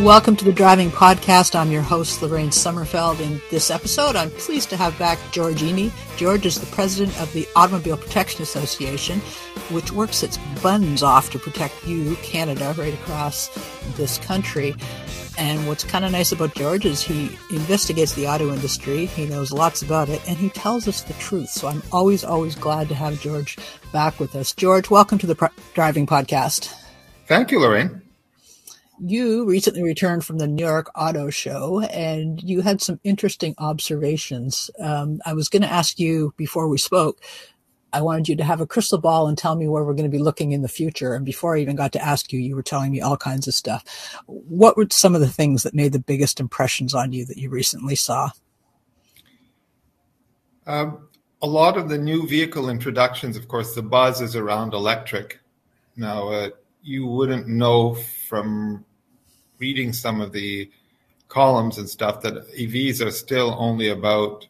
Welcome to the Driving Podcast. I'm your host, Lorraine Sommerfeld. In this episode, I'm pleased to have back George Iny. George is the president of the Automobile Protection Association, which works its buns off to protect you, Canada, right across this country. And what's kind of nice about George is he investigates the auto industry. He knows lots about it and he tells us the truth. So I'm always, always glad to have George back with us. George, welcome to the Pro- Driving Podcast. Thank you, Lorraine you recently returned from the New York Auto Show and you had some interesting observations. Um, I was going to ask you before we spoke, I wanted you to have a crystal ball and tell me where we're going to be looking in the future. And before I even got to ask you, you were telling me all kinds of stuff. What were some of the things that made the biggest impressions on you that you recently saw? Um, a lot of the new vehicle introductions, of course, the buzz is around electric. Now, uh, you wouldn't know from reading some of the columns and stuff that EVs are still only about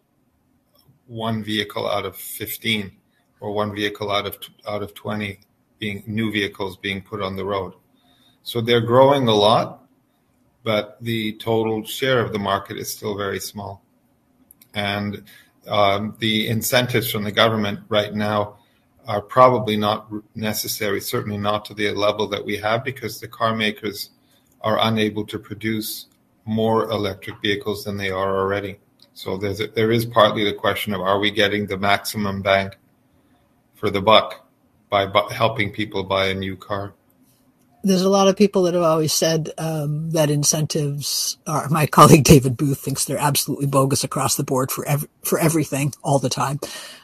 one vehicle out of 15 or one vehicle out of out of 20 being new vehicles being put on the road. So they're growing a lot, but the total share of the market is still very small. And um, the incentives from the government right now are probably not necessary, certainly not to the level that we have, because the car makers are unable to produce more electric vehicles than they are already. So there's a, there is partly the question of are we getting the maximum bang for the buck by bu- helping people buy a new car? There's a lot of people that have always said um, that incentives are. My colleague David Booth thinks they're absolutely bogus across the board for ev- for everything all the time.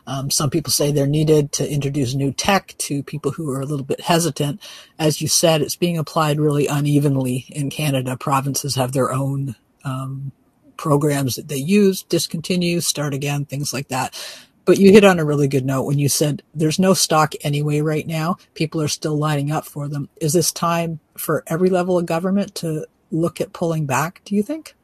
Um, some people say they're needed to introduce new tech to people who are a little bit hesitant. As you said, it's being applied really unevenly in Canada. Provinces have their own um, programs that they use, discontinue, start again, things like that. But you hit on a really good note when you said there's no stock anyway right now. People are still lining up for them. Is this time for every level of government to look at pulling back, do you think?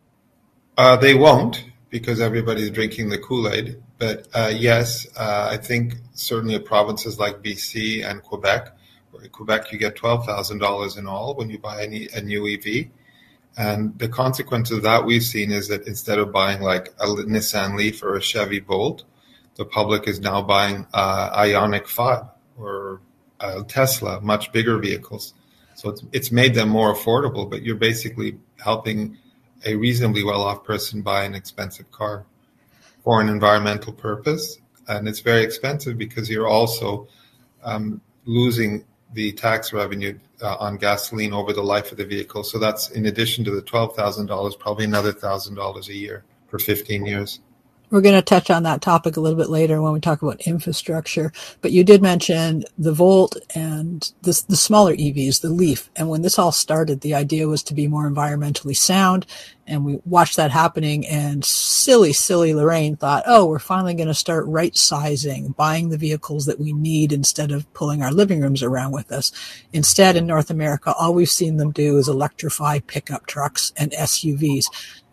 Uh, they won't because everybody's drinking the Kool Aid. But uh, yes, uh, I think certainly provinces like BC and Quebec, where in Quebec you get $12,000 in all when you buy any, a new EV. And the consequence of that we've seen is that instead of buying like a Nissan Leaf or a Chevy Bolt, the public is now buying uh, Ioniq 5 or uh, Tesla, much bigger vehicles. So it's, it's made them more affordable, but you're basically helping a reasonably well off person buy an expensive car for an environmental purpose. And it's very expensive because you're also um, losing the tax revenue uh, on gasoline over the life of the vehicle. So that's in addition to the $12,000, probably another $1,000 a year for 15 years. We're going to touch on that topic a little bit later when we talk about infrastructure. But you did mention the Volt and the, the smaller EVs, the Leaf. And when this all started, the idea was to be more environmentally sound. And we watched that happening and silly, silly Lorraine thought, oh, we're finally going to start right sizing, buying the vehicles that we need instead of pulling our living rooms around with us. Instead, in North America, all we've seen them do is electrify pickup trucks and SUVs.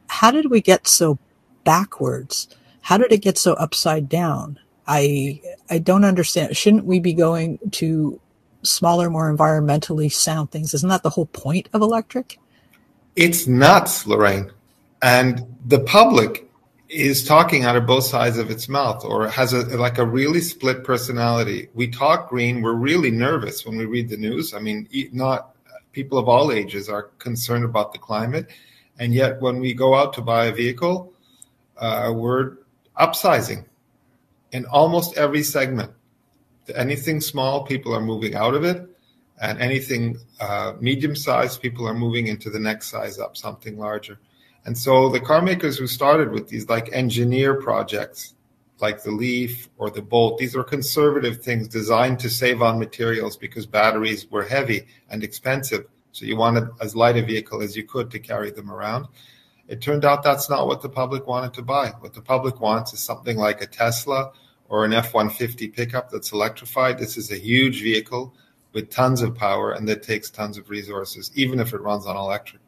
How did we get so backwards? How did it get so upside down? I I don't understand. Shouldn't we be going to smaller, more environmentally sound things? Isn't that the whole point of electric? It's nuts, Lorraine. And the public is talking out of both sides of its mouth or has a like a really split personality. We talk green, we're really nervous when we read the news. I mean, not people of all ages are concerned about the climate. And yet when we go out to buy a vehicle, uh, we're upsizing in almost every segment. Anything small, people are moving out of it, and anything uh, medium sized, people are moving into the next size up, something larger. And so the car makers who started with these like engineer projects, like the Leaf or the Bolt, these are conservative things designed to save on materials because batteries were heavy and expensive. So you wanted as light a vehicle as you could to carry them around. It turned out that's not what the public wanted to buy. What the public wants is something like a Tesla or an F 150 pickup that's electrified. This is a huge vehicle with tons of power and that takes tons of resources, even if it runs on electric.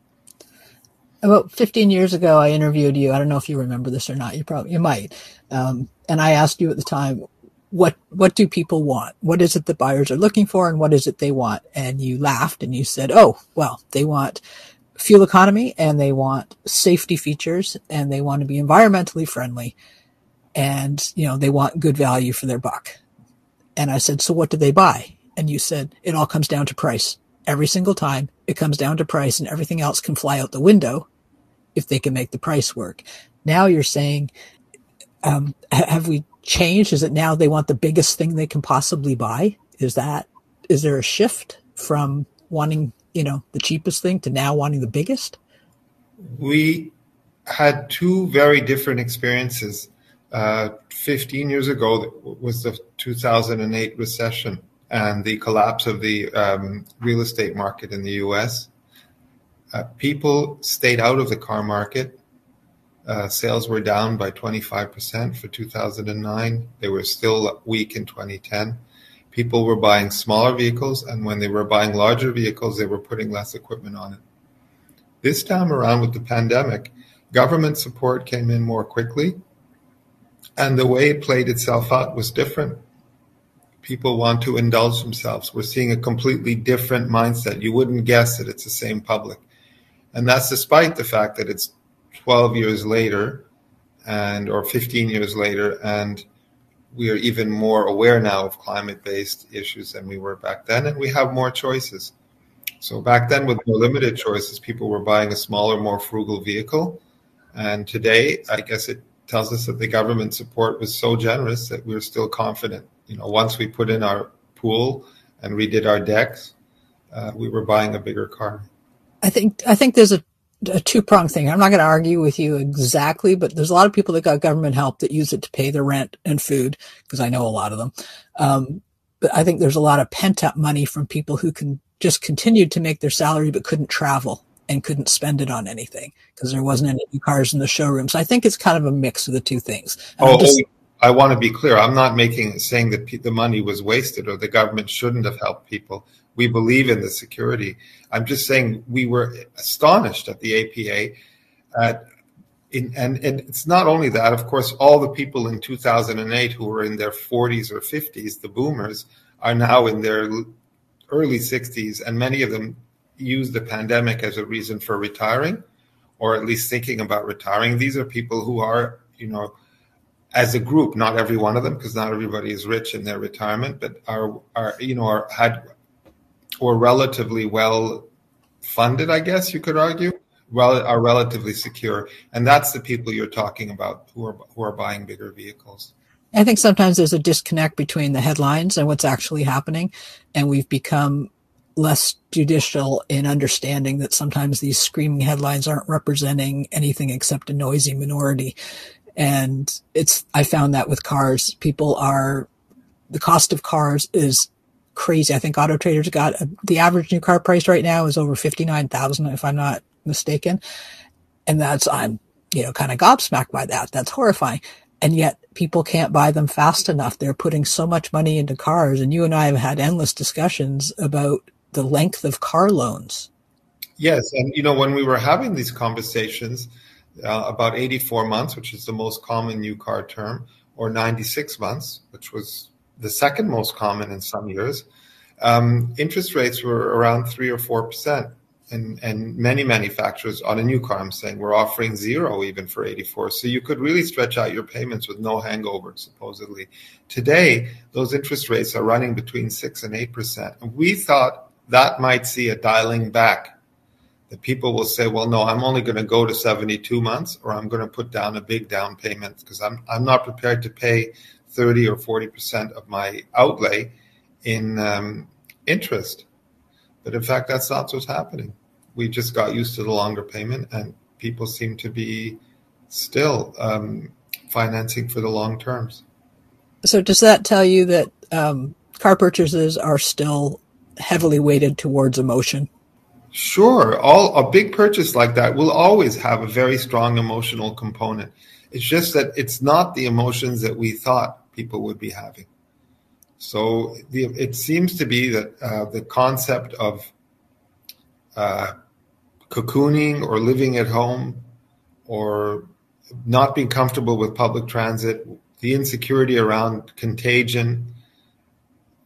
About 15 years ago, I interviewed you. I don't know if you remember this or not. You probably, you might. Um, and I asked you at the time, what, what do people want? What is it that buyers are looking for and what is it they want? And you laughed and you said, Oh, well, they want fuel economy and they want safety features and they want to be environmentally friendly and you know they want good value for their buck. And i said so what do they buy? And you said it all comes down to price. Every single time it comes down to price and everything else can fly out the window if they can make the price work. Now you're saying um, have we changed? Is it now they want the biggest thing they can possibly buy? Is that is there a shift from wanting you know the cheapest thing to now wanting the biggest we had two very different experiences uh, 15 years ago was the 2008 recession and the collapse of the um, real estate market in the US. Uh, people stayed out of the car market. Uh, sales were down by 25% for 2009. They were still weak in 2010. People were buying smaller vehicles, and when they were buying larger vehicles, they were putting less equipment on it. This time around with the pandemic, government support came in more quickly and the way it played itself out was different. People want to indulge themselves. We're seeing a completely different mindset. You wouldn't guess that it's the same public. And that's despite the fact that it's 12 years later and or 15 years later and we are even more aware now of climate-based issues than we were back then and we have more choices. So back then with more limited choices people were buying a smaller more frugal vehicle and today I guess it tells us that the government support was so generous that we are still confident. You know, once we put in our pool and redid our decks, uh, we were buying a bigger car. I think I think there's a, a two pronged thing. I'm not going to argue with you exactly, but there's a lot of people that got government help that use it to pay their rent and food because I know a lot of them. Um, but I think there's a lot of pent up money from people who can just continued to make their salary but couldn't travel and couldn't spend it on anything because there wasn't any new cars in the showroom. So I think it's kind of a mix of the two things. oh, just, I want to be clear. I'm not making saying that the money was wasted or the government shouldn't have helped people. We believe in the security. I'm just saying we were astonished at the APA. At, in, and, and it's not only that, of course, all the people in 2008 who were in their 40s or 50s, the boomers, are now in their early 60s, and many of them use the pandemic as a reason for retiring or at least thinking about retiring. These are people who are, you know, as a group, not every one of them, because not everybody is rich in their retirement, but are are you know are had or relatively well funded, I guess you could argue, well are relatively secure, and that's the people you're talking about who are who are buying bigger vehicles. I think sometimes there's a disconnect between the headlines and what's actually happening, and we've become less judicial in understanding that sometimes these screaming headlines aren't representing anything except a noisy minority. And it's, I found that with cars, people are, the cost of cars is crazy. I think Auto Trader's got a, the average new car price right now is over 59,000 if I'm not mistaken. And that's, I'm, you know, kind of gobsmacked by that. That's horrifying. And yet people can't buy them fast enough. They're putting so much money into cars. And you and I have had endless discussions about the length of car loans. Yes, and you know when we were having these conversations uh, about 84 months, which is the most common new car term, or 96 months, which was the second most common in some years, um, interest rates were around three or four percent. And, and many manufacturers on a new car, I'm saying, were offering zero even for 84. So you could really stretch out your payments with no hangover, supposedly. Today, those interest rates are running between six and eight percent. And we thought that might see a dialing back. That people will say, well, no, I'm only going to go to 72 months or I'm going to put down a big down payment because I'm, I'm not prepared to pay 30 or 40% of my outlay in um, interest. But in fact, that's not what's happening. We just got used to the longer payment and people seem to be still um, financing for the long terms. So does that tell you that um, car purchases are still heavily weighted towards emotion? Sure. All a big purchase like that will always have a very strong emotional component. It's just that it's not the emotions that we thought people would be having. So the, it seems to be that uh, the concept of uh, cocooning or living at home or not being comfortable with public transit, the insecurity around contagion,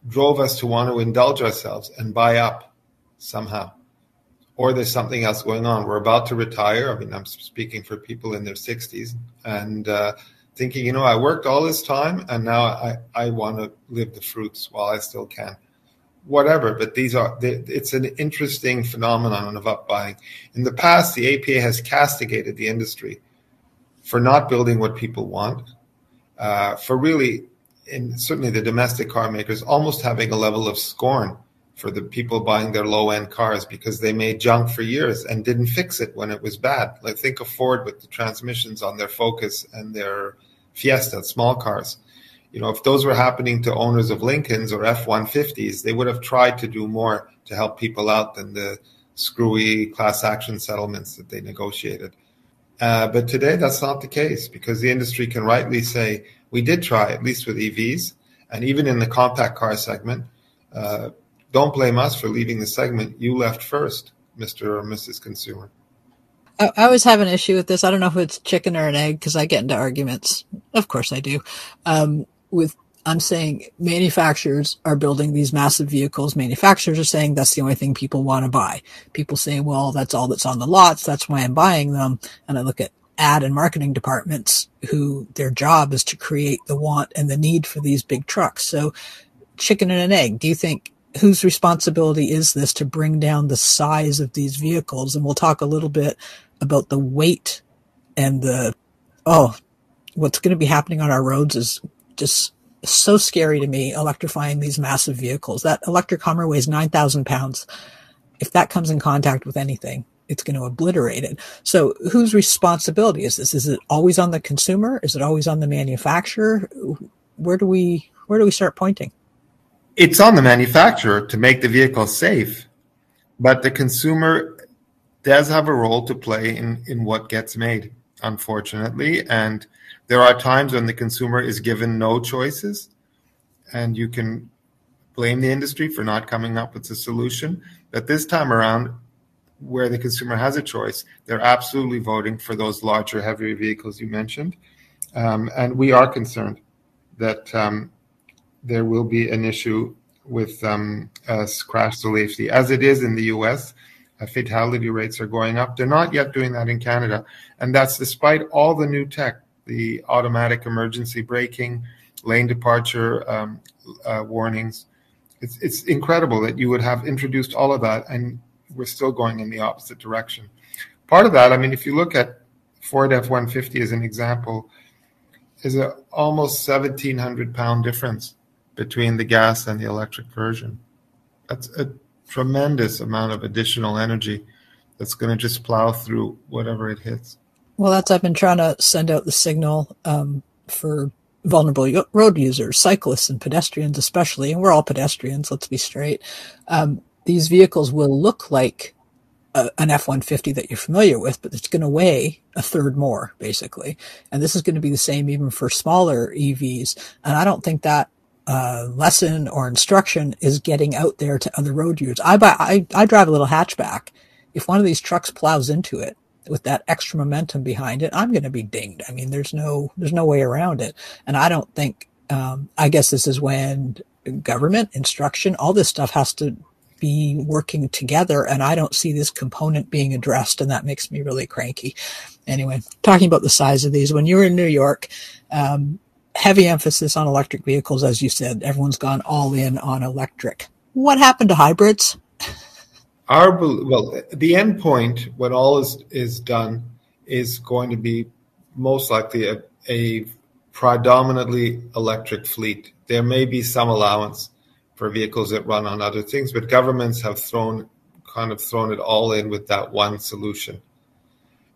drove us to want to indulge ourselves and buy up somehow. or there's something else going on. We're about to retire. I mean, I'm speaking for people in their 60s and uh, thinking, you know, I worked all this time and now I, I want to live the fruits while I still can. Whatever, but these are, it's an interesting phenomenon of up buying. In the past, the APA has castigated the industry for not building what people want, uh, for really, in certainly the domestic car makers, almost having a level of scorn for the people buying their low end cars because they made junk for years and didn't fix it when it was bad. Like think of Ford with the transmissions on their Focus and their Fiesta, small cars. You know, if those were happening to owners of Lincolns or F 150s, they would have tried to do more to help people out than the screwy class action settlements that they negotiated. Uh, but today, that's not the case because the industry can rightly say, we did try, at least with EVs, and even in the compact car segment. Uh, don't blame us for leaving the segment. You left first, Mr. or Mrs. Consumer. I, I always have an issue with this. I don't know if it's chicken or an egg because I get into arguments. Of course I do. Um, with I'm saying manufacturers are building these massive vehicles. Manufacturers are saying that's the only thing people want to buy. People say, well, that's all that's on the lots. That's why I'm buying them. And I look at ad and marketing departments who their job is to create the want and the need for these big trucks. So chicken and an egg. Do you think whose responsibility is this to bring down the size of these vehicles? And we'll talk a little bit about the weight and the, oh, what's going to be happening on our roads is just so scary to me, electrifying these massive vehicles. That electric Hummer weighs 9,000 pounds. If that comes in contact with anything, it's going to obliterate it. So whose responsibility is this? Is it always on the consumer? Is it always on the manufacturer? Where do we, where do we start pointing? it's on the manufacturer to make the vehicle safe, but the consumer does have a role to play in, in what gets made, unfortunately. And there are times when the consumer is given no choices, and you can blame the industry for not coming up with a solution. But this time around, where the consumer has a choice, they're absolutely voting for those larger, heavier vehicles you mentioned. Um, and we are concerned that um, there will be an issue with um, uh, crash safety, as it is in the U.S. Uh, fatality rates are going up. They're not yet doing that in Canada, and that's despite all the new tech, the automatic emergency braking, lane departure um, uh, warnings. It's it's incredible that you would have introduced all of that, and we're still going in the opposite direction. Part of that, I mean, if you look at Ford F-150 as an example, is a almost 1,700 pound difference between the gas and the electric version. That's a tremendous amount of additional energy that's going to just plow through whatever it hits. Well, that's I've been trying to send out the signal um, for vulnerable road users, cyclists and pedestrians especially, and we're all pedestrians. Let's be straight. Um, these vehicles will look like a, an F-150 that you're familiar with, but it's going to weigh a third more, basically. And this is going to be the same even for smaller EVs. And I don't think that uh, lesson or instruction is getting out there to other road users. I buy, I, I drive a little hatchback. If one of these trucks plows into it with that extra momentum behind it, I'm going to be dinged. I mean, there's no, there's no way around it. And I don't think, um, I guess this is when government instruction, all this stuff has to be working together. And I don't see this component being addressed. And that makes me really cranky. Anyway, talking about the size of these, when you were in New York, um, heavy emphasis on electric vehicles, as you said. Everyone's gone all in on electric. What happened to hybrids? Our well, the end point when all is is done is going to be most likely a, a predominantly electric fleet. There may be some allowance for vehicles that run on other things, but governments have thrown kind of thrown it all in with that one solution.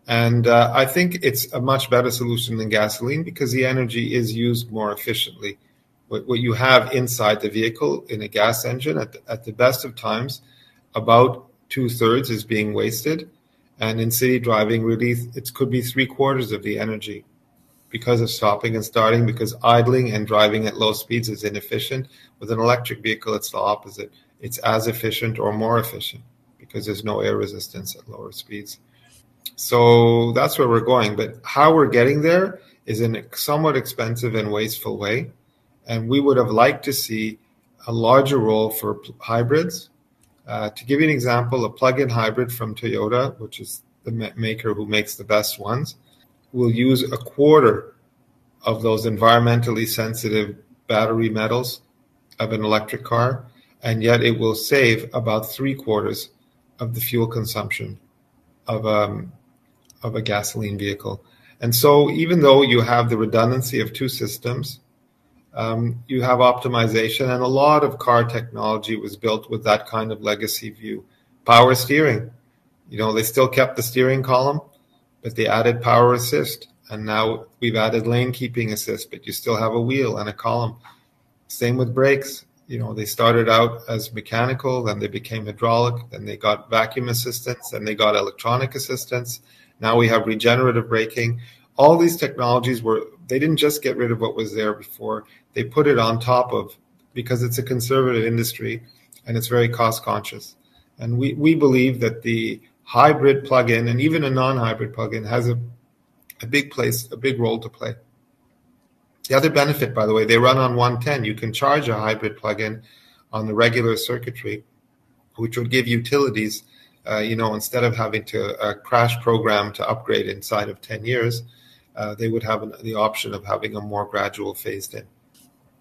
And uh, I think it's a much better solution than gasoline because the energy is used more efficiently. What, what you have inside the vehicle in a gas engine at the, at the best of times, about two thirds is being wasted. And in city driving, really, it could be three quarters of the energy because of stopping and starting, because idling and driving at low speeds is inefficient. With an electric vehicle, it's the opposite. It's as efficient or more efficient because there's no air resistance at lower speeds. So that's where we're going. But how we're getting there is in a somewhat expensive and wasteful way. And we would have liked to see a larger role for hybrids, Uh, to give you an example, a plug-in hybrid from Toyota, which is the maker who makes the best ones, will use a quarter of those environmentally sensitive battery metals of an electric car, and yet it will save about three quarters of the fuel consumption of um, of a gasoline vehicle. And so, even though you have the redundancy of two systems, um, you have optimization, and a lot of car technology was built with that kind of legacy view. Power steering, you know, they still kept the steering column, but they added power assist, and now we've added lane keeping assist, but you still have a wheel and a column. Same with brakes. You know, they started out as mechanical, then they became hydraulic, then they got vacuum assistance, then they got electronic assistance. Now we have regenerative braking. All these technologies were, they didn't just get rid of what was there before, they put it on top of, because it's a conservative industry and it's very cost conscious. And we, we believe that the hybrid plug-in and even a non-hybrid plug-in has a, a big place, a big role to play. The other benefit, by the way, they run on 110. You can charge a hybrid plug-in on the regular circuitry, which would give utilities, uh, you know, instead of having to uh, crash program to upgrade inside of 10 years, uh, they would have an, the option of having a more gradual phased in.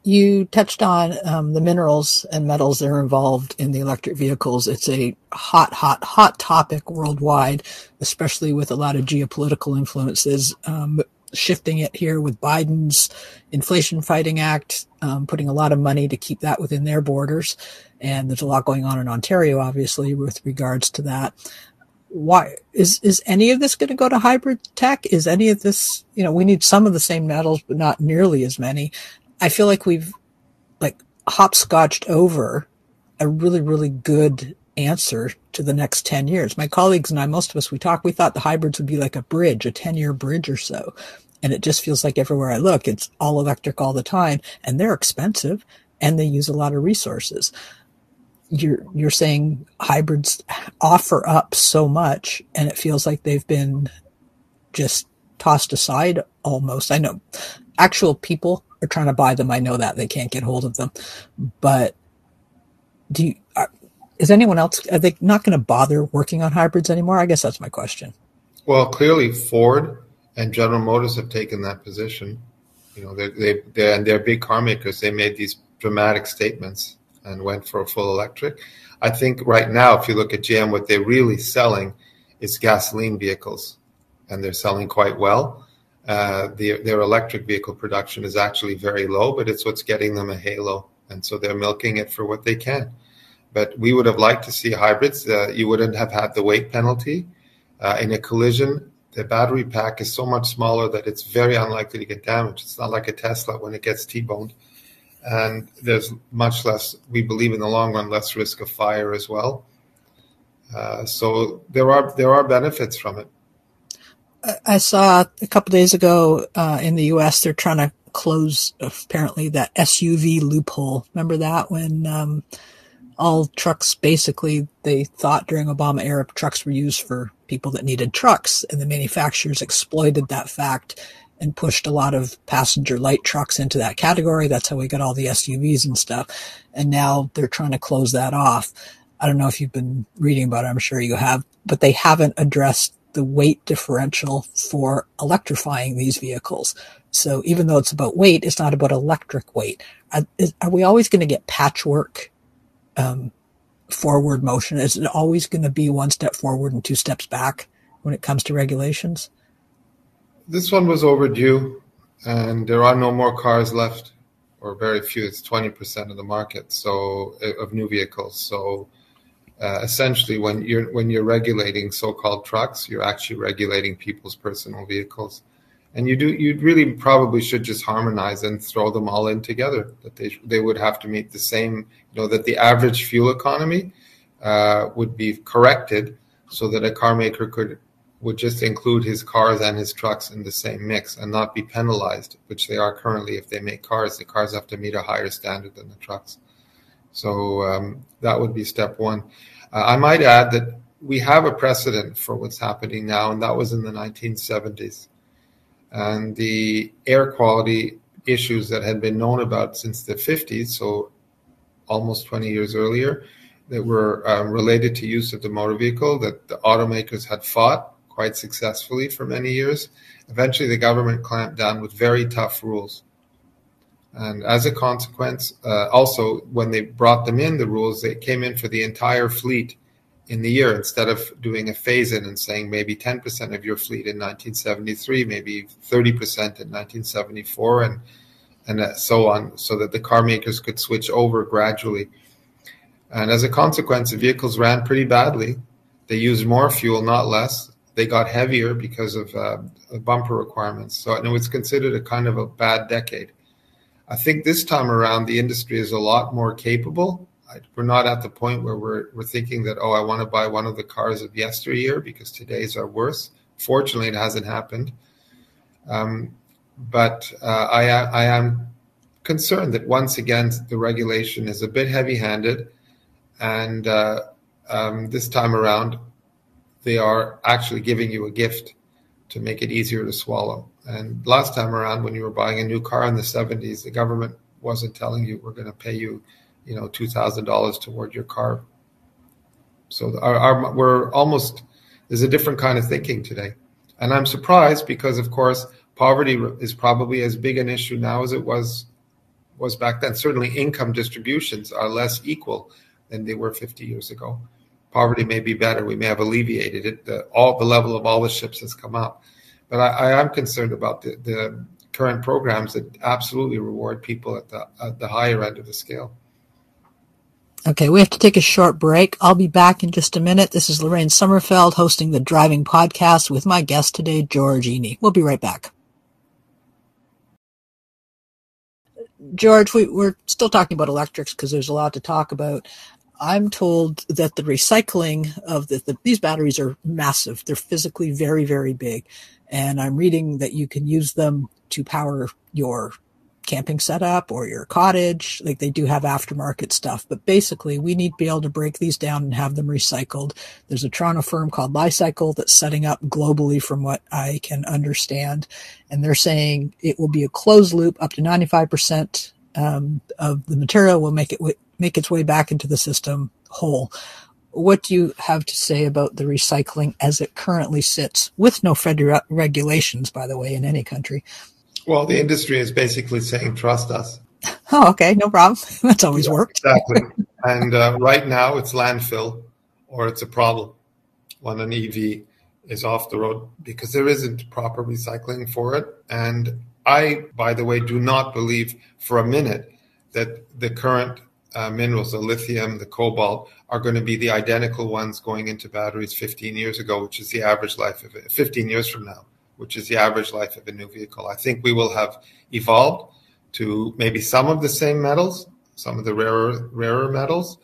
You touched on um, the minerals and metals that are involved in the electric vehicles. It's a hot, hot, hot topic worldwide, especially with a lot of geopolitical influences. Um, shifting it here with Biden's Inflation Fighting Act, um, putting a lot of money to keep that within their borders. And there's a lot going on in Ontario, obviously, with regards to that. Why is is any of this going to go to hybrid tech? Is any of this, you know, we need some of the same metals, but not nearly as many. I feel like we've like hopscotched over a really, really good answer to the next 10 years. My colleagues and I, most of us, we talk, we thought the hybrids would be like a bridge, a 10 year bridge or so. And it just feels like everywhere I look, it's all electric all the time and they're expensive and they use a lot of resources. You're, you're saying hybrids offer up so much and it feels like they've been just tossed aside almost. I know actual people are trying to buy them. I know that they can't get hold of them, but do you, uh, is anyone else are they not going to bother working on hybrids anymore? I guess that's my question. Well, clearly Ford and General Motors have taken that position. You know, they're, they they and they're big car makers. They made these dramatic statements and went for a full electric. I think right now, if you look at GM, what they're really selling is gasoline vehicles, and they're selling quite well. Uh, the, their electric vehicle production is actually very low, but it's what's getting them a halo, and so they're milking it for what they can. But we would have liked to see hybrids. Uh, you wouldn't have had the weight penalty. Uh, in a collision, the battery pack is so much smaller that it's very unlikely to get damaged. It's not like a Tesla when it gets T-boned. And there's much less, we believe in the long run, less risk of fire as well. Uh, so there are there are benefits from it. I saw a couple days ago uh, in the U.S. they're trying to close apparently that SUV loophole. Remember that when um, all trucks basically they thought during Obama era trucks were used for people that needed trucks and the manufacturers exploited that fact and pushed a lot of passenger light trucks into that category. That's how we got all the SUVs and stuff. And now they're trying to close that off. I don't know if you've been reading about it. I'm sure you have, but they haven't addressed the weight differential for electrifying these vehicles. So even though it's about weight, it's not about electric weight. Are, is, are we always going to get patchwork um, forward motion? Is it always going to be one step forward and two steps back when it comes to regulations? This one was overdue, and there are no more cars left, or very few. It's twenty percent of the market, so of new vehicles. So uh, essentially, when you're when you're regulating so-called trucks, you're actually regulating people's personal vehicles and you do you really probably should just harmonize and throw them all in together that they they would have to meet the same you know that the average fuel economy uh, would be corrected so that a car maker could would just include his cars and his trucks in the same mix and not be penalized which they are currently if they make cars the cars have to meet a higher standard than the trucks. So um, that would be step one. Uh, i might add that we have a precedent for what's happening now and that was in the 1970s and the air quality issues that had been known about since the 50s, so almost 20 years earlier, that were uh, related to use of the motor vehicle that the automakers had fought quite successfully for many years. Eventually, the government clamped down with very tough rules. And as a consequence, uh, also when they brought them in, the rules, they came in for the entire fleet in the year instead of doing a phase in and saying maybe 10% of your fleet in 1973, maybe 30% in 1974, and and uh, so on, so that the car makers could switch over gradually. And as a consequence, the vehicles ran pretty badly. They used more fuel, not less. They got heavier because of uh, bumper requirements. So it was considered a kind of a bad decade. I think this time around, the industry is a lot more capable we're not at the point where we're we're thinking that oh I want to buy one of the cars of yesteryear because today's are worse. Fortunately, it hasn't happened. Um, but uh, I I am concerned that once again the regulation is a bit heavy-handed, and uh, um, this time around they are actually giving you a gift to make it easier to swallow. And last time around, when you were buying a new car in the 70s, the government wasn't telling you we're going to pay you you know two thousand dollars toward your car. So our, our, we're almost there's a different kind of thinking today, and I'm surprised because of course poverty is probably as big an issue now as it was was back then. Certainly, income distributions are less equal than they were 50 years ago. Poverty may be better. We may have alleviated it. The, all the level of all the ships has come up, but I, I am concerned about the, the current programs that absolutely reward people at the at the higher end of the scale. Okay, we have to take a short break. I'll be back in just a minute. This is Lorraine Sommerfeld hosting the Driving Podcast with my guest today, George Iny. We'll be right back. George, we, are still talking about electrics because there's a lot to talk about. I'm told that the recycling of the, the, these batteries are massive. They're physically very, very big. And I'm reading that you can use them to power your camping setup or your cottage. Like they do have aftermarket stuff, but basically we need to be able to break these down and have them recycled. There's a Toronto firm called Li-Cycle that's setting up globally from what I can understand. And they're saying it will be a closed loop up to 95% um, of the material will make it w- make its way back into the system whole. What do you have to say about the recycling as it currently sits with no federal regulations, by the way, in any country? Well, the industry is basically saying, trust us. Oh, okay, no problem. That's always yeah, worked. exactly. And uh, right now, it's landfill or it's a problem when an EV is off the road because there isn't proper recycling for it. And I, by the way, do not believe for a minute that the current uh, minerals, the lithium, the cobalt, are going to be the identical ones going into batteries 15 years ago, which is the average life of it, 15 years from now which is the average life of a new vehicle. I think we will have evolved to maybe some of the same metals, some of the rarer rarer metals,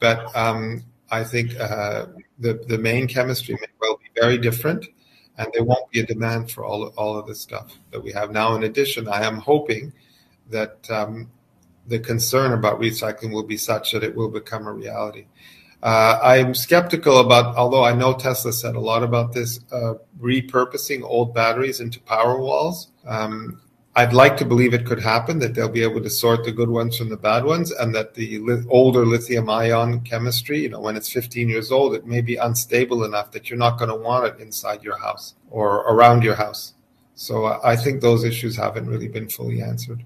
but um, I think uh, the the main chemistry may well be very different, and there won't be a demand for all all of the stuff that we have now. In addition, I am hoping that um, the concern about recycling will be such that it will become a reality. Uh, I'm skeptical about, although I know Tesla said a lot about this, uh, repurposing old batteries into power walls. Um, I'd like to believe it could happen, that they'll be able to sort the good ones from the bad ones, and that the li- older lithium ion chemistry, you know, when it's 15 years old, it may be unstable enough that you're not going to want it inside your house or around your house. So I think those issues haven't really been fully answered.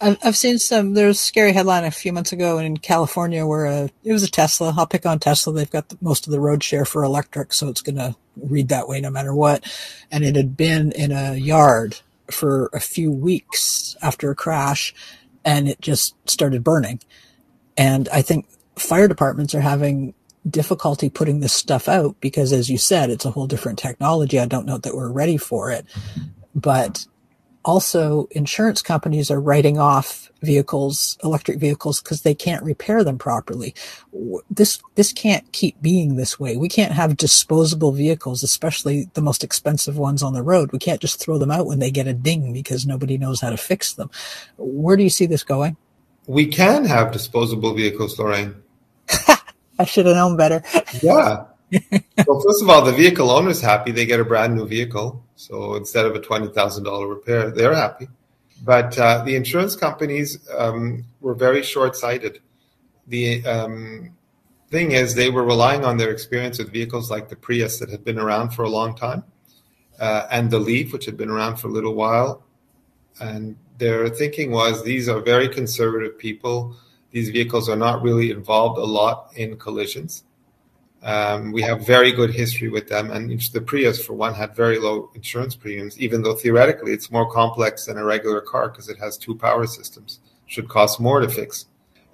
I've, seen some. There was a scary headline a few months ago in California where a, it was a Tesla. I'll pick on Tesla. They've got the, most of the road share for electric, so it's going to read that way no matter what. And it had been in a yard for a few weeks after a crash, and it just started burning. And I think fire departments are having difficulty putting this stuff out because, as you said, it's a whole different technology. I don't know that we're ready for it, but also insurance companies are writing off vehicles, electric vehicles, because they can't repair them properly. This, this can't keep being this way. We can't have disposable vehicles, especially the most expensive ones on the road. We can't just throw them out when they get a ding because nobody knows how to fix them. Where do you see this going? We can have disposable vehicles, Lorraine. I should have known better. yeah. well, first of all, the vehicle owner's happy. They get a brand new vehicle. So instead of a $20,000 repair, they're happy. But uh, the insurance companies um, were very short sighted. The, um, thing is, they were relying on their experience with vehicles like the Prius that had been around for a long time, uh, and the Leaf, which had been around for a little while. And their thinking was these are very conservative people. These vehicles are not really involved a lot in collisions. Um, we have very good history with them, and the Prius, for one, had very low insurance premiums, even though theoretically it's more complex than a regular car because it has two power systems. Should cost more to fix.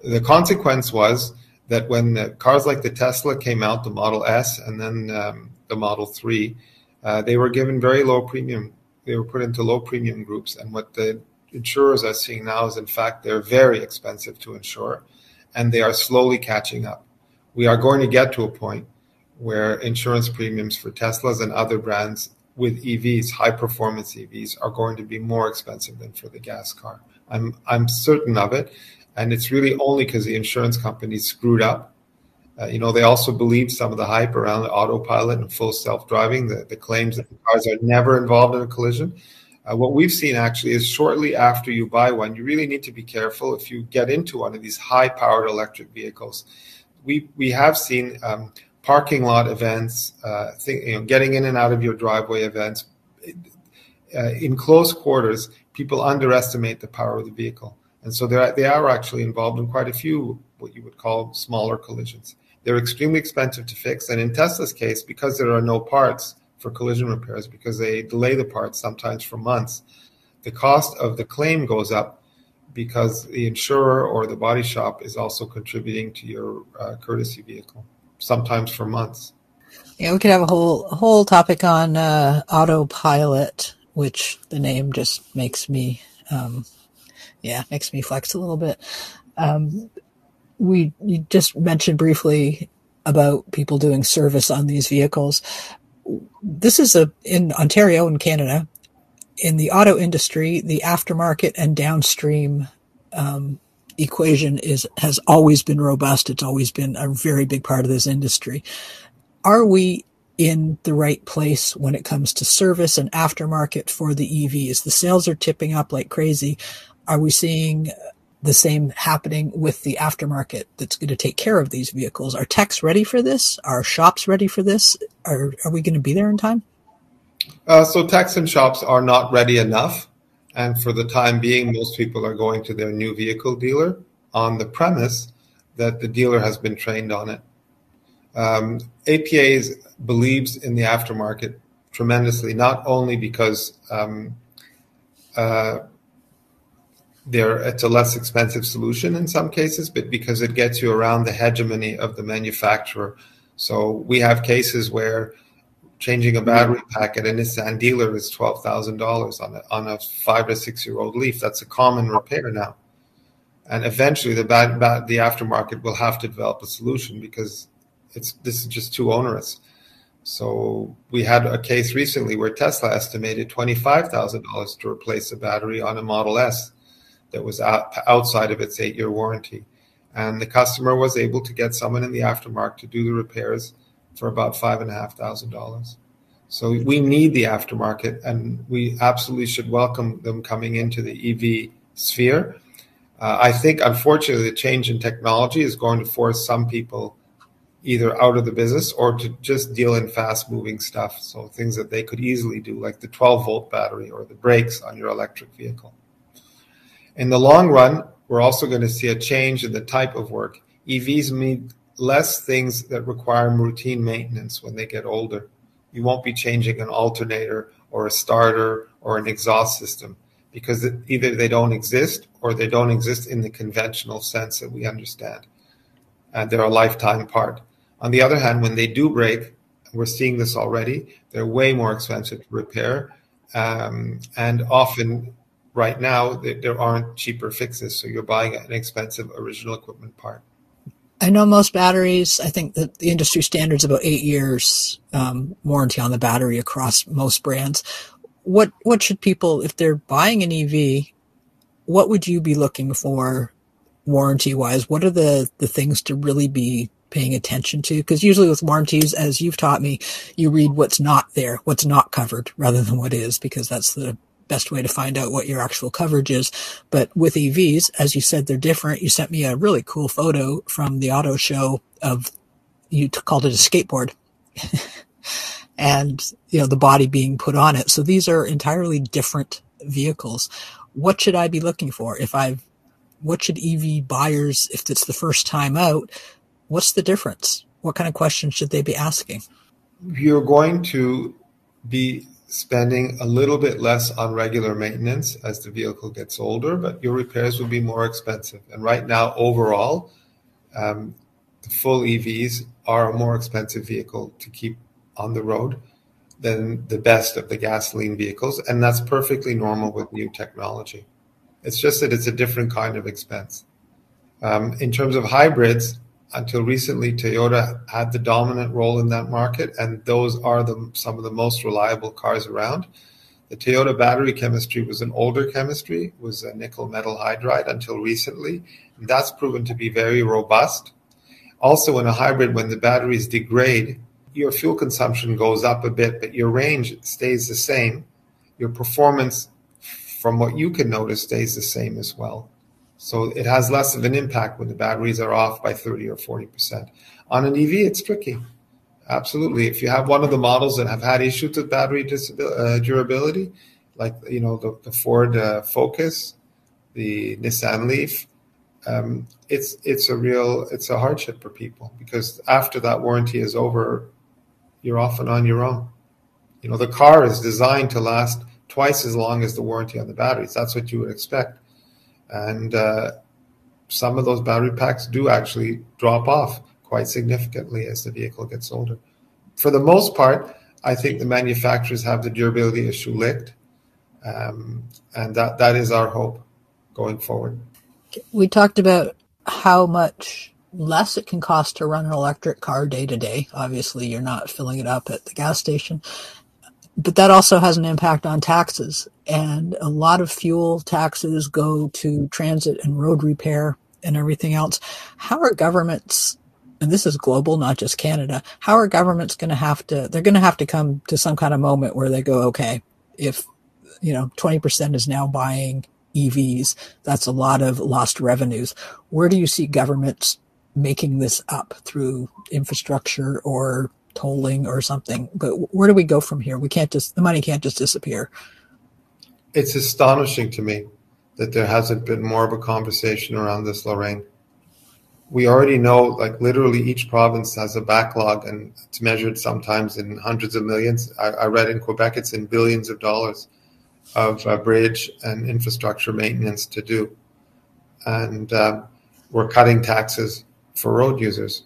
The consequence was that when cars like the Tesla came out, the Model S and then um, the Model 3, uh, they were given very low premium. They were put into low premium groups. And what the insurers are seeing now is, in fact, they're very expensive to insure and they are slowly catching up. We are going to get to a point where insurance premiums for Teslas and other brands with EVs, high performance EVs, are going to be more expensive than for the gas car. I'm I'm certain of it and it's really only because the insurance companies screwed up. Uh, you know, they also believe some of the hype around the autopilot and full self-driving, the, the claims that the cars are never involved in a collision. Uh, what we've seen actually is shortly after you buy one, you really need to be careful if you get into one of these high-powered electric vehicles. We we have seen um, parking lot events, uh, think, you know, getting in and out of your driveway events. Uh, in close quarters, people underestimate the power of the vehicle. And so they are actually involved in quite a few what you would call smaller collisions. They're extremely expensive to fix. And in Tesla's case, because there are no parts for collision repairs, because they delay the parts sometimes for months, the cost of the claim goes up because the insurer or the body shop is also contributing to your uh, courtesy vehicle, sometimes for months. Yeah, we could have a whole whole topic on uh, autopilot, which the name just makes me um, yeah, makes me flex a little bit. Um, we you just mentioned briefly about people doing service on these vehicles. This is a in Ontario and Canada. In the auto industry, the aftermarket and downstream um, equation is has always been robust. It's always been a very big part of this industry. Are we in the right place when it comes to service and aftermarket for the EVs? The sales are tipping up like crazy. Are we seeing the same happening with the aftermarket that's going to take care of these vehicles? Are techs ready for this? Are shops ready for this? Are, are we going to be there in time? Uh, so techs and shops are not ready enough. And for the time being, most people are going to their new vehicle dealer on the premise that the dealer has been trained on it. Um, APA believes in the aftermarket tremendously, not only because um, uh, it's a less expensive solution in some cases, but because it gets you around the hegemony of the manufacturer. So we have cases where changing a battery pack at a Nissan dealer is twelve thousand dollars on a on a five to six year old Leaf. That's a common repair now, and eventually the bad, bad, the aftermarket will have to develop a solution because it's this is just too onerous. So we had a case recently where Tesla estimated twenty five thousand dollars to replace a battery on a Model S that was out, outside of its eight year warranty. And the customer was able to get someone in the aftermarket to do the repairs for about five and a half thousand dollars. So we need the aftermarket, and we absolutely should welcome them coming into the EV sphere. Uh, I think, unfortunately, the change in technology is going to force some people either out of the business or to just deal in fast moving stuff. So things that they could easily do, like the 12 volt battery or the brakes on your electric vehicle. In the long run, we're also going to see a change in the type of work. EVs mean less things that require routine maintenance when they get older. You won't be changing an alternator or a starter or an exhaust system because either they don't exist or they don't exist in the conventional sense that we understand. And they're a lifetime part. On the other hand, when they do break, we're seeing this already, they're way more expensive to repair. Um, and often right now there aren't cheaper fixes, so you're buying an expensive original equipment part. I know most batteries. I think that the industry standard is about eight years um, warranty on the battery across most brands. What what should people, if they're buying an EV, what would you be looking for warranty wise? What are the the things to really be paying attention to? Because usually with warranties, as you've taught me, you read what's not there, what's not covered, rather than what is, because that's the best way to find out what your actual coverage is. But with EVs, as you said, they're different. You sent me a really cool photo from the auto show of you called it a skateboard. and, you know, the body being put on it. So these are entirely different vehicles. What should I be looking for if I've, what should EV buyers, if it's the first time out, what's the difference? What kind of questions should they be asking? You're going to be spending a little bit less on regular maintenance as the vehicle gets older, but your repairs will be more expensive. And right now, overall, um, the full EVs are a more expensive vehicle to keep on the road than the best of the gasoline vehicles, and that's perfectly normal with new technology. It's just that it's a different kind of expense. Um, in terms of hybrids, until recently, Toyota had the dominant role in that market, and those are the, some of the most reliable cars around. The Toyota battery chemistry was an older chemistry, was a nickel metal hydride until recently. And that's proven to be very robust. Also, in a hybrid, when the batteries degrade, your fuel consumption goes up a bit, but your range stays the same. Your performance, from what you can notice, stays the same as well. So it has less of an impact when the batteries are off by 30 or 40%. On an EV, it's tricky. Absolutely. If you have one of the models that have had issues with battery uh, durability, like you know the, the Ford uh, Focus, the Nissan Leaf, um, it's it's a real it's a hardship for people because after that warranty is over, you're often on your own. You know the car is designed to last twice as long as the warranty on the batteries. That's what you would expect, and uh, some of those battery packs do actually drop off quite significantly as the vehicle gets older. For the most part, I think the manufacturers have the durability issue licked, um, and that that is our hope going forward. We talked about how much less it can cost to run an electric car day to day. Obviously, you're not filling it up at the gas station, but that also has an impact on taxes. And a lot of fuel taxes go to transit and road repair and everything else. How are governments and this is global, not just Canada, how are governments going to have to, they're going to have to come to some kind of moment where they go, okay, if, you know, 20% is now buying EVs, that's a lot of lost revenues. Where do you see governments making this up through infrastructure or tolling or something? But where do we go from here? We can't just, the money can't just disappear. It's astonishing to me that there hasn't been more of a conversation around this, Lorraine we already know like literally each province has a backlog and it's measured sometimes in hundreds of millions. I, I read in Quebec it's in billions of dollars of uh, bridge and infrastructure maintenance to do. And uh, we're cutting taxes for road users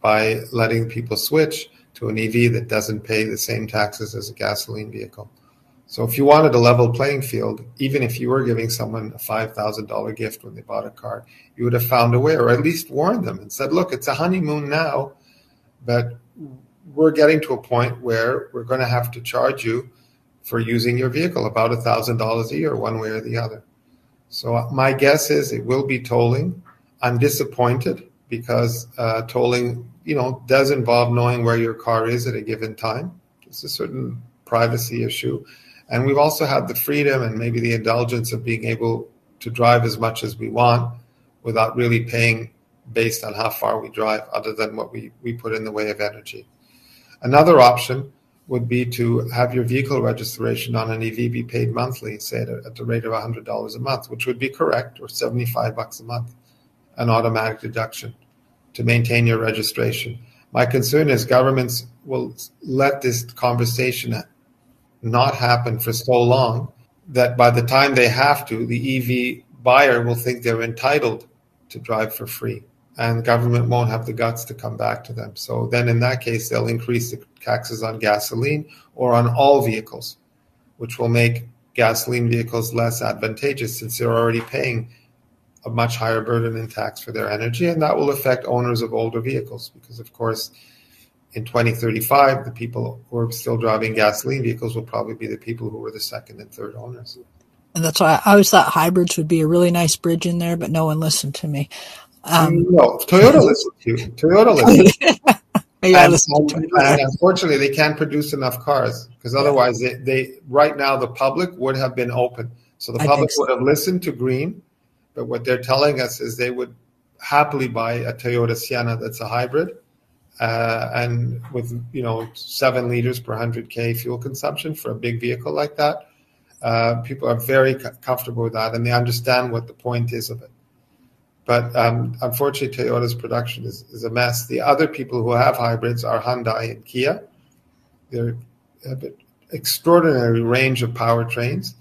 by letting people switch to an EV that doesn't pay the same taxes as a gasoline vehicle. So if you wanted a level playing field, even if you were giving someone a $5,000 gift when they bought a car, you would have found a way or at least warned them and said, look, it's a honeymoon now, but we're getting to a point where we're going to have to charge you for using your vehicle about $1,000 a year, one way or the other. So my guess is it will be tolling. I'm disappointed because uh, tolling, you know, does involve knowing where your car is at a given time. It's a certain privacy issue and we've also had the freedom and maybe the indulgence of being able to drive as much as we want without really paying based on how far we drive, other than what we, we put in the way of energy. Another option would be to have your vehicle registration on an EV be paid monthly, say at, a, at the rate of $100 a month, which would be correct, or 75 bucks a month, an automatic deduction to maintain your registration. My concern is governments will let this conversation not happen for so long that by the time they have to, the EV buyer will think they're entitled to drive for free. And government won't have the guts to come back to them. So then, in that case, they'll increase the taxes on gasoline or on all vehicles, which will make gasoline vehicles less advantageous since they're already paying a much higher burden in tax for their energy. And that will affect owners of older vehicles because, of course, in 2035, the people who are still driving gasoline vehicles will probably be the people who were the second and third owners. And that's why I always thought hybrids would be a really nice bridge in there, but no one listened to me. Um, no, Toyota listened to you. Toyota listened. yeah, and, and, unfortunately, they can't produce enough cars because otherwise, they, they right now the public would have been open. So the public so. would have listened to Green, but what they're telling us is they would happily buy a Toyota Sienna that's a hybrid uh, and with you know seven liters per hundred k fuel consumption for a big vehicle like that, uh, people are very comfortable with that, and they understand what the point is of it. But um, unfortunately, Toyota's production is, is a mess. The other people who have hybrids are Hyundai and Kia. They're an extraordinary range of powertrains.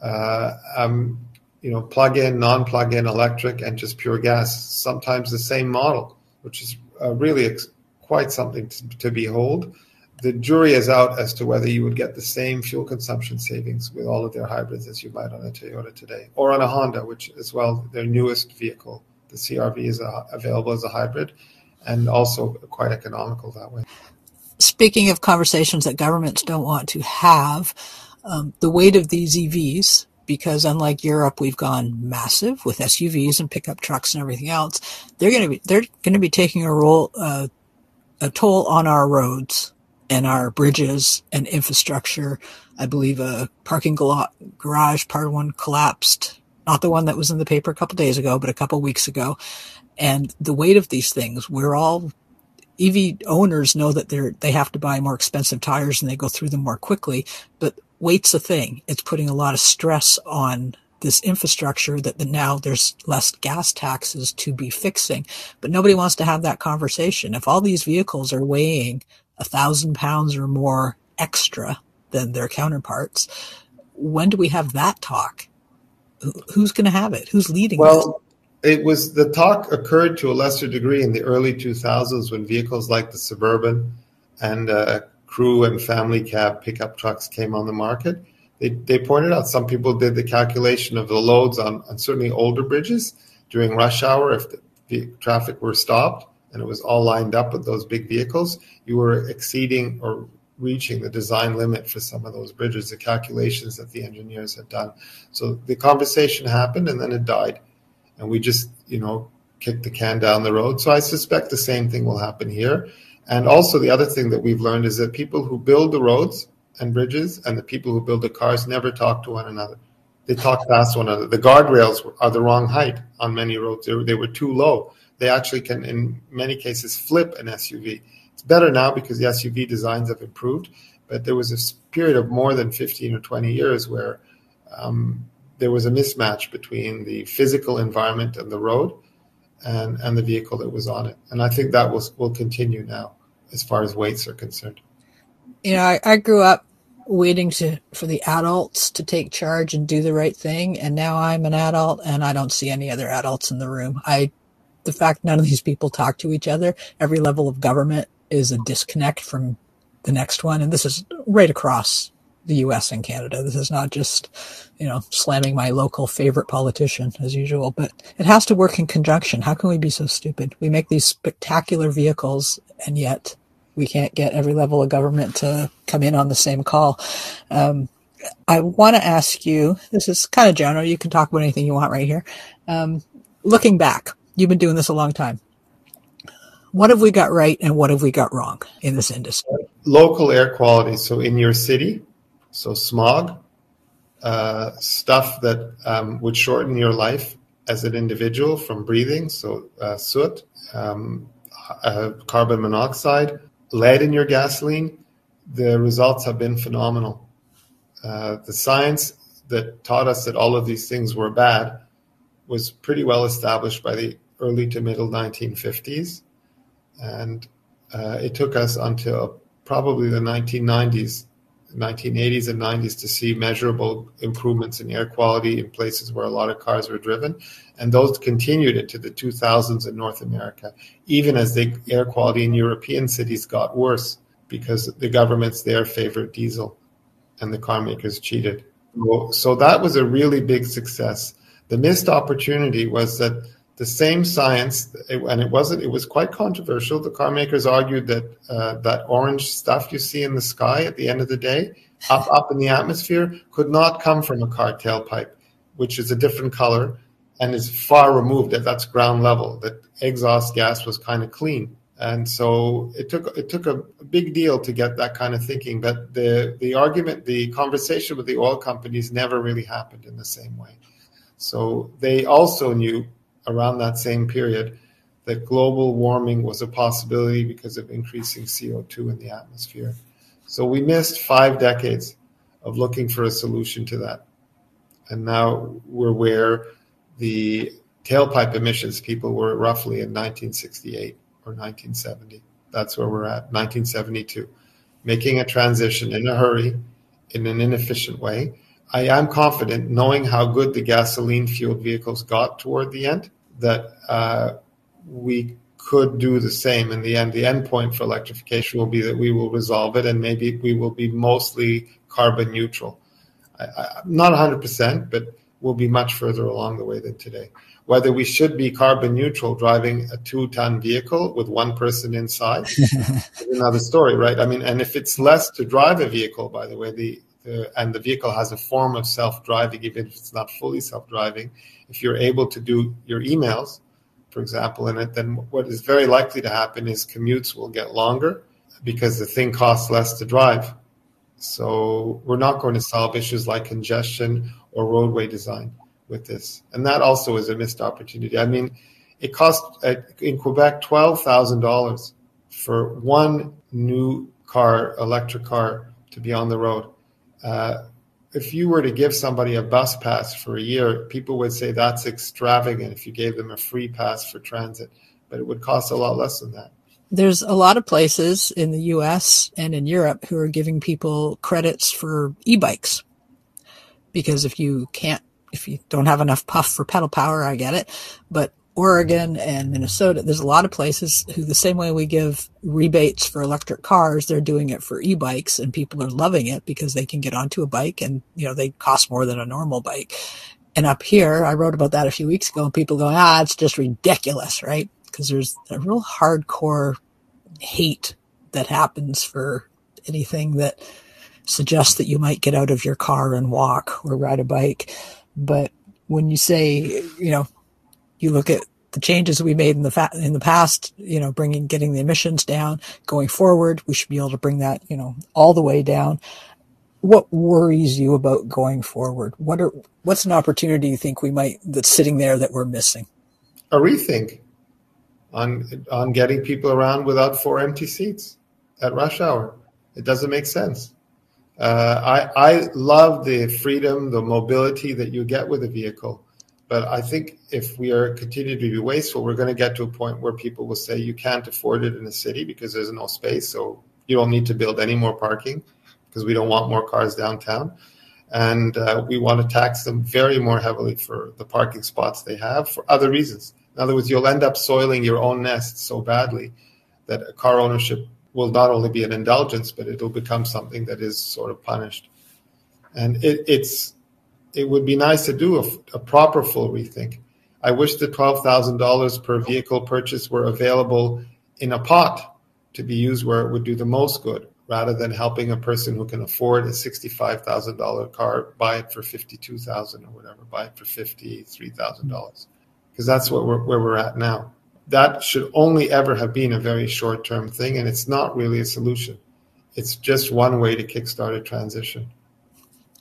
Uh, um, you know, plug-in, non-plug-in, electric, and just pure gas. Sometimes the same model, which is uh, really ex- quite something to, to behold. The jury is out as to whether you would get the same fuel consumption savings with all of their hybrids as you might on a Toyota today, or on a Honda, which as well their newest vehicle, the CRV, is a, available as a hybrid, and also quite economical that way. Speaking of conversations that governments don't want to have, um, the weight of these EVs because unlike Europe, we've gone massive with SUVs and pickup trucks and everything else. They're going to be they're going to be taking a role uh, a toll on our roads and our bridges and infrastructure. I believe a parking garage part one collapsed, not the one that was in the paper a couple days ago, but a couple weeks ago. And the weight of these things, we're all EV owners know that they're they have to buy more expensive tires and they go through them more quickly, but weight's a thing. It's putting a lot of stress on this infrastructure that the, now there's less gas taxes to be fixing. But nobody wants to have that conversation. If all these vehicles are weighing a thousand pounds or more extra than their counterparts, when do we have that talk? Who's going to have it? Who's leading well, it was the talk occurred to a lesser degree in the early 2000s when vehicles like the Suburban and uh, crew and family cab pickup trucks came on the market, they, they pointed out some people did the calculation of the loads on, on certainly older bridges during rush hour if the, the traffic were stopped and it was all lined up with those big vehicles, you were exceeding or reaching the design limit for some of those bridges, the calculations that the engineers had done. So the conversation happened and then it died. And we just, you know, kicked the can down the road. So I suspect the same thing will happen here. And also, the other thing that we've learned is that people who build the roads and bridges and the people who build the cars never talk to one another. They talk past one another. The guardrails are the wrong height on many roads. They were, too low. They actually can, in many cases, flip an SUV. It's better now because the SUV designs have improved, but there was a period of more than 15 or 20 years where um, there was a mismatch between the physical environment and the road and, and the vehicle that was on it. And I think that will, will continue now as far as weights are concerned. You know, I, I grew up waiting to for the adults to take charge and do the right thing and now i'm an adult and i don't see any other adults in the room i the fact none of these people talk to each other every level of government is a disconnect from the next one and this is right across the us and canada this is not just you know slamming my local favorite politician as usual but it has to work in conjunction how can we be so stupid we make these spectacular vehicles and yet we can't get every level of government to come in on the same call. Um, I want to ask you, this is kind of general. You can talk about anything you want right here. Um, looking back, you've been doing this a long time. What have we got right and what have we got wrong in this industry? Local air quality. So in your city, so smog, uh, stuff that um, would shorten your life as an individual from breathing. So uh, soot, um, uh, carbon monoxide, lead in your gasoline, the results have been phenomenal. Uh, the science that taught us that all of these things were bad was pretty well established by the early to middle 1950s. And uh, it took us until probably the 1990s 1980s and 90s to see measurable improvements in air quality in places where a lot of cars were driven. And those continued into the 2000s in North America, even as the air quality in European cities got worse because the governments there favored diesel and the car makers cheated. So that was a really big success. The missed opportunity was that the same science, and it wasn't. It was quite controversial. The car makers argued that uh, that orange stuff you see in the sky at the end of the day, up up in the atmosphere, could not come from a car tailpipe, which is a different color and is far removed. That that's ground level. That exhaust gas was kind of clean, and so it took it took a, a big deal to get that kind of thinking. But the the argument, the conversation with the oil companies never really happened in the same way. So they also knew around that same period that global warming was a possibility because of increasing CO2 in the atmosphere. So we missed five decades of looking for a solution to that. And now we're where the tailpipe emissions people were roughly in 1968 or 1970. That's where we're at, 1972. Making a transition in a hurry, in an inefficient way. I am confident, knowing how good the gasoline fueled vehicles got toward the end, that uh, we could do the same in the end. The end point for electrification will be that we will resolve it and maybe we will be mostly carbon neutral. I, I, not 100%, but we'll be much further along the way than today. Whether we should be carbon neutral driving a two ton vehicle with one person inside is another story, right? I mean, and if it's less to drive a vehicle, by the way, the, the and the vehicle has a form of self driving, even if it's not fully self driving, if you're able to do your emails, for example, in it, then what is very likely to happen is commutes will get longer because the thing costs less to drive. So we're not going to solve issues like congestion or roadway design with this. And that also is a missed opportunity. I mean, it cost uh, in Quebec $12,000 for one new car, electric car, to be on the road. Uh, if you were to give somebody a bus pass for a year, people would say that's extravagant if you gave them a free pass for transit, but it would cost a lot less than that. There's a lot of places in the US and in Europe who are giving people credits for e-bikes. Because if you can't if you don't have enough puff for pedal power, I get it. But Oregon and Minnesota, there's a lot of places who the same way we give rebates for electric cars, they're doing it for e-bikes and people are loving it because they can get onto a bike and, you know, they cost more than a normal bike. And up here, I wrote about that a few weeks ago and people go, ah, it's just ridiculous, right? Because there's a real hardcore hate that happens for anything that suggests that you might get out of your car and walk or ride a bike. But when you say, you know, you look at the changes we made in the fa- in the past, you know, bringing getting the emissions down, going forward, we should be able to bring that, you know, all the way down. What worries you about going forward? What are what's an opportunity you think we might that's sitting there that we're missing? A rethink on on getting people around without four empty seats at rush hour. It doesn't make sense. Uh, I, I love the freedom, the mobility that you get with a vehicle. But I think if we are continuing to be wasteful, we're going to get to a point where people will say you can't afford it in a city because there's no space. So you don't need to build any more parking because we don't want more cars downtown. And uh, we want to tax them very more heavily for the parking spots they have for other reasons. In other words, you'll end up soiling your own nest so badly that car ownership will not only be an indulgence, but it'll become something that is sort of punished. And it, it's it would be nice to do a, a proper full rethink. I wish the twelve thousand dollars per vehicle purchase were available in a pot to be used where it would do the most good, rather than helping a person who can afford a sixty-five thousand dollar car buy it for fifty-two thousand or whatever, buy it for fifty-three thousand dollars, because that's what we're, where we're at now that should only ever have been a very short term thing, and it's not really a solution. It's just one way to kickstart a transition.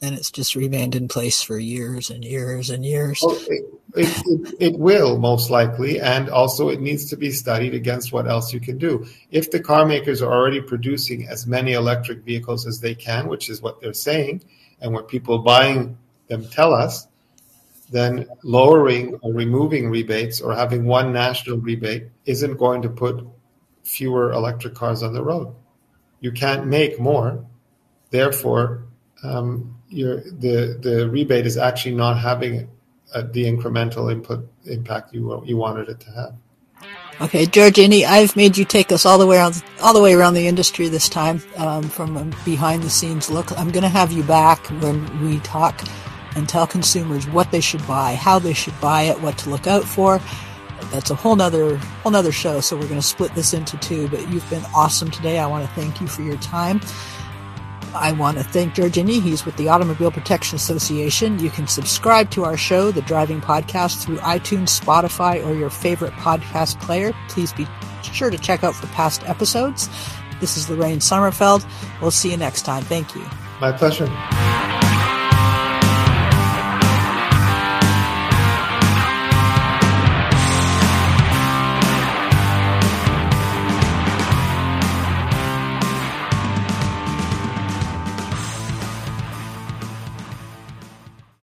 And it's just remained in place for years and years and years. Well, it, it, it, will most likely, and also it needs to be studied against what else you can do. If the car makers are already producing as many electric vehicles as they can, which is what they're saying, and what people buying them tell us, then lowering or removing rebates or having one national rebate isn't going to put fewer electric cars on the road. You can't make more. Therefore, um, the, the rebate is actually not having a, the incremental input impact you, you wanted it to have. Okay, George Iny, I've made you take us all the way around, all the way around the industry this time um, from a behind the scenes look. I'm going to have you back when we talk and tell consumers what they should buy, how they should buy it, what to look out for. That's a whole nother whole nother show, so we're going to split this into two. But you've been awesome today. I want to thank you for your time. I want to thank George Iny. He's with the Automobile Protection Association. You can subscribe to our show, The Driving Podcast, through iTunes, Spotify, or your favorite podcast player. Please be sure to check out for past episodes. This is Lorraine Sommerfeld. We'll see you next time. Thank you. My pleasure.